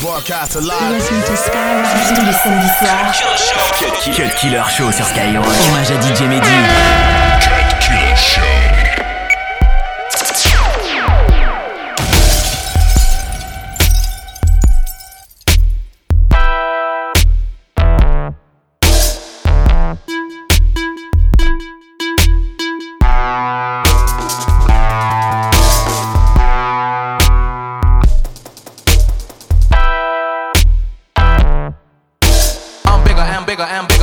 Broadcast live. Listen to Skyrock tous les samedis soirs. Cut Killer Show sur Skyrock. Hommage à DJ Mehdi. Cut Killer Show. nigga, I'm.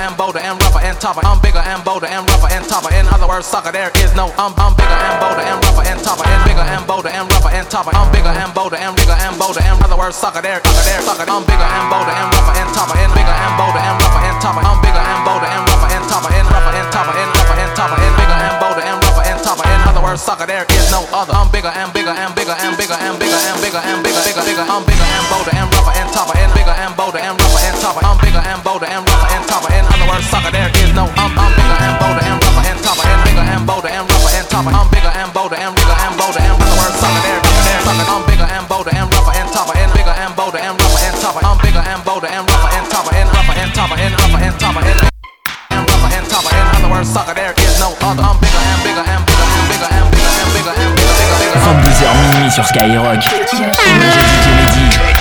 Sucker there, sucker there, sucker. I'm I'm bigger and bolder and rougher and tougher and bigger and bolder and rougher and tougher. I'm bigger and bolder and bigger and bolder and other words soccer there, there sucker. I'm bigger and bolder and rougher and tougher and bigger and boulder and rougher and tougher and bolder and rougher and tougher and bigger and bolder and rougher and tougher. In other words, sucker, there is no other. I'm bigger and bigger and bigger and bigger and bigger and bigger and bigger, bigger, bigger. I'm bigger and bolder and rougher and tougher and bigger and bolder and rougher and tougher. I'm bigger and bolder and rougher and tougher. In other words, sucker, there is no. I'm I'm bigger and bolder and rougher and tougher and bigger and bolder and rougher and tougher. I'm bigger and bolder and bigger and bolder and other words, sucker, there, there, sucker. I'm bigger and bolder and rougher and tougher and bigger and bolder and tougher. I'm bigger and bolder and rougher and tougher and rougher and tougher and rougher and tougher and and rougher and tougher. In other words, sucker, there is no other. I'm bigger and bigger and bigger and bigger and bigger and bigger and bigger, bigger, bigger. 22h minuit sur Skyrock. Hommage à DJ Mehdi.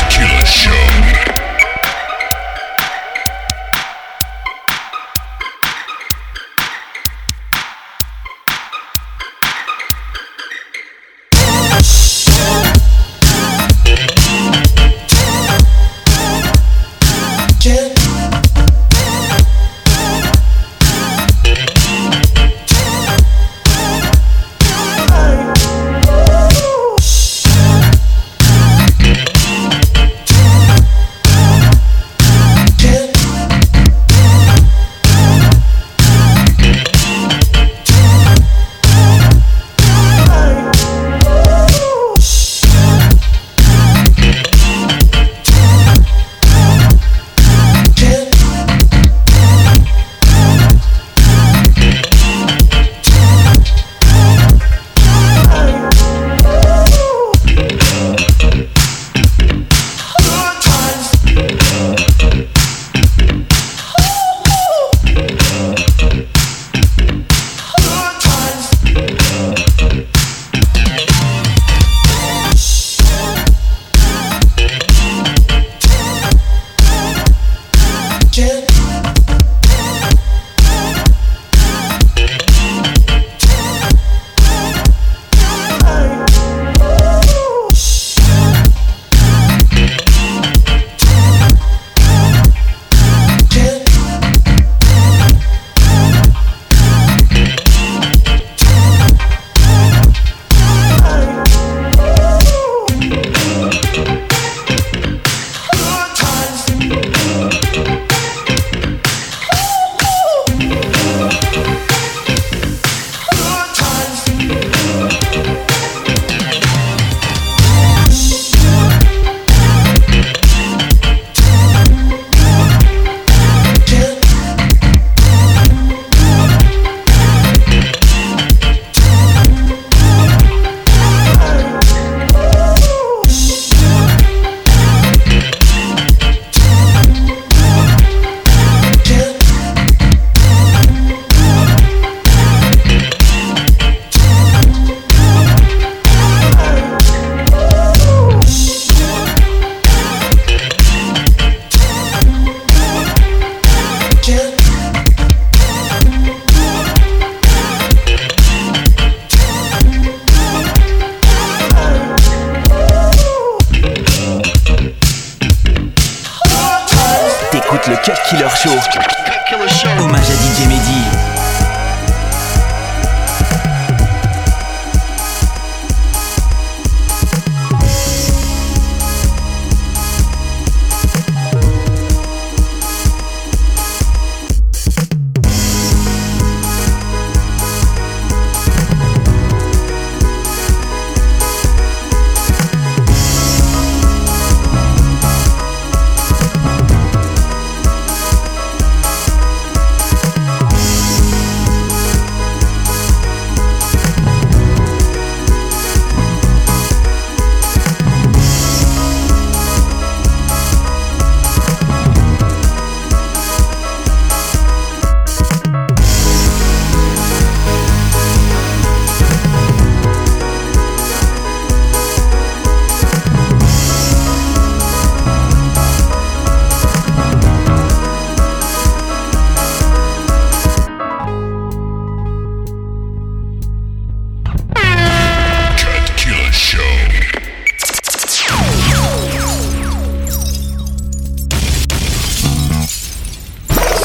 T'écoutes le cœur qui leur chauffe.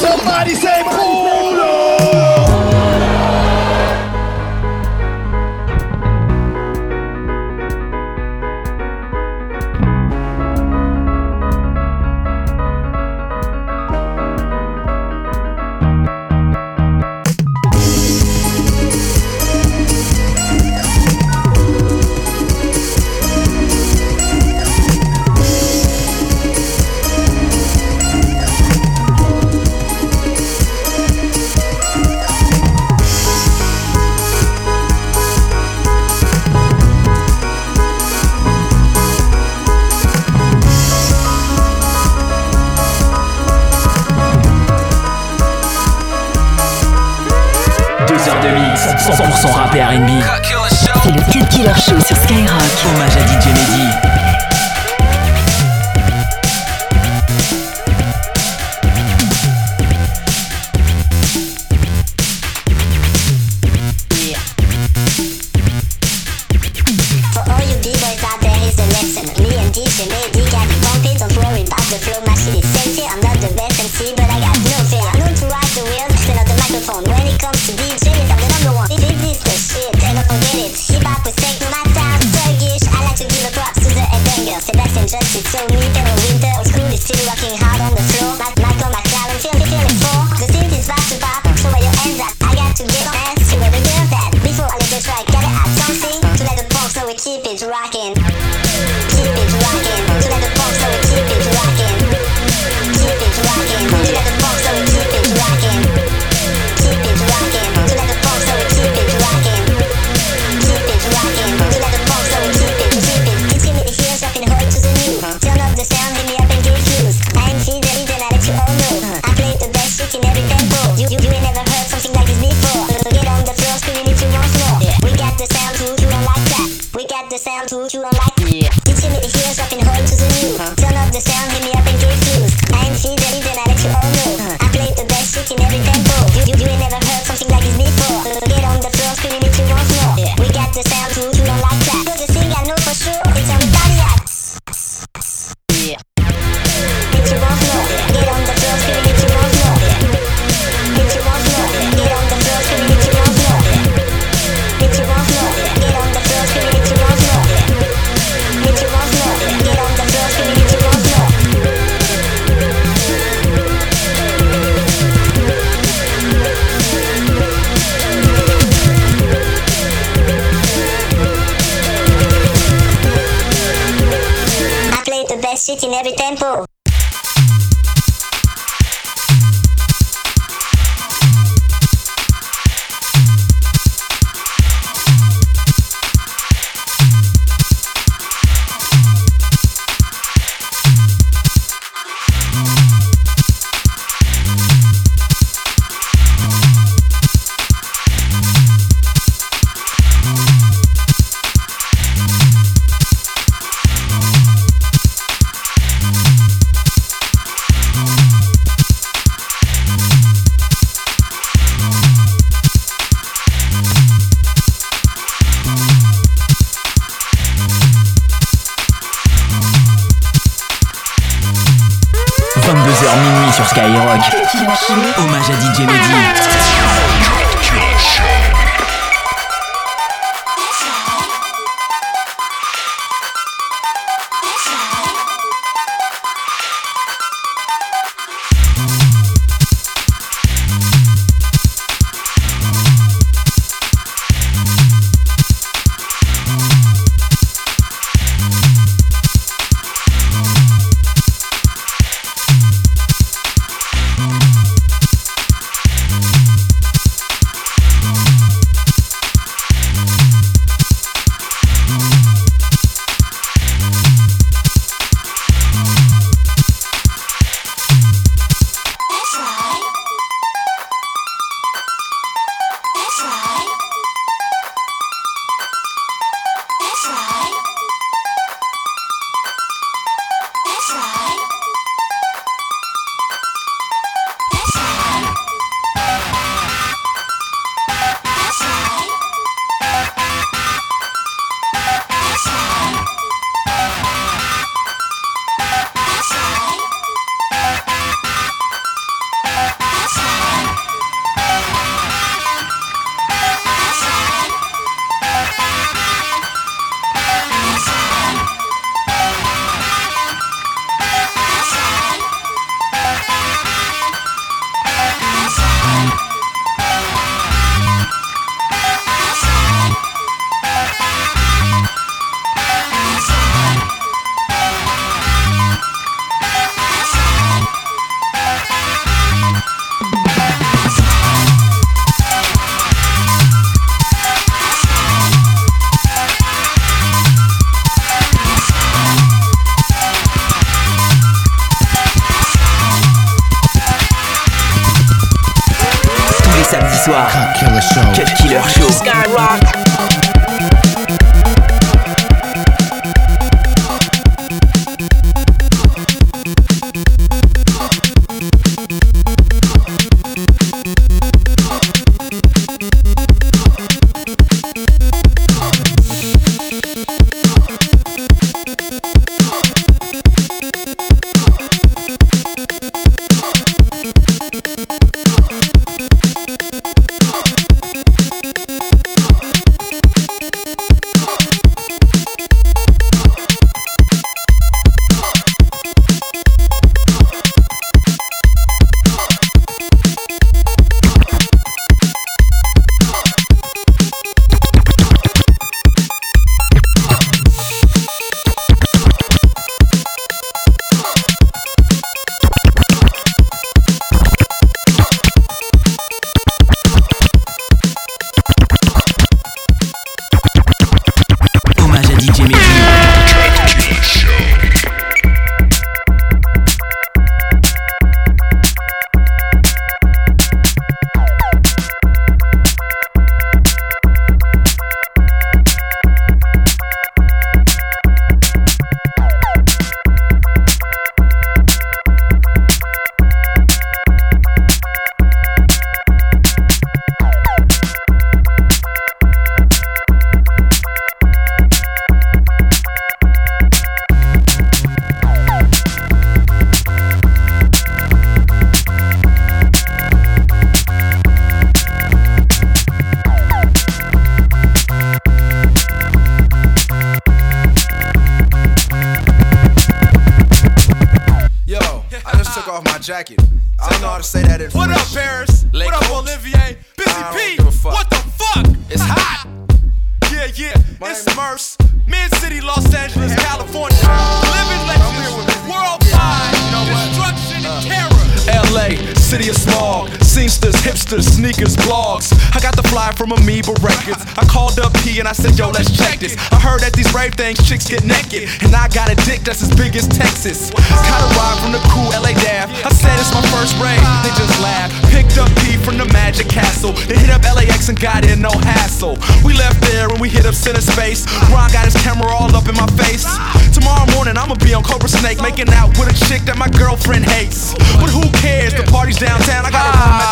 Somebody say Polo! Sur Skyrock. Hommage à DJ Mehdi. soir. Killer Show. Killer Show. Skyrock. Jacket. I don't know how to say that in What up, Paris? Les what up, Côtes. Olivier? Busy P. give a fuck. What the fuck? It's hot. Yeah, yeah. My it's Murs. Mid City, Los Angeles, California. Living legends. Worldwide. You know? Destruction Uh. and terror. LA, city of smog, Seamsters, hipsters, sneakers, blogs. I got the fly from Amoeba Records. I called up P and I said, yo, let's check this. I heard that these rave things chicks get naked, and I got a dick that's as big as Texas. Got a ride from the cool LA Dav. I said it's my first rave, they just laughed. Picked up P from the Magic Castle. They hit up LAX and got in no hassle. We left there and we hit up center space. Ron got his camera all up in my face. Tomorrow morning I'ma be on Cobra Snake making out with a chick that my girlfriend hates. But who cares? The party's downtown. I got the